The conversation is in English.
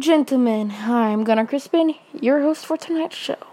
gentlemen, I'm Gunnar Crispin, your host for tonight's show.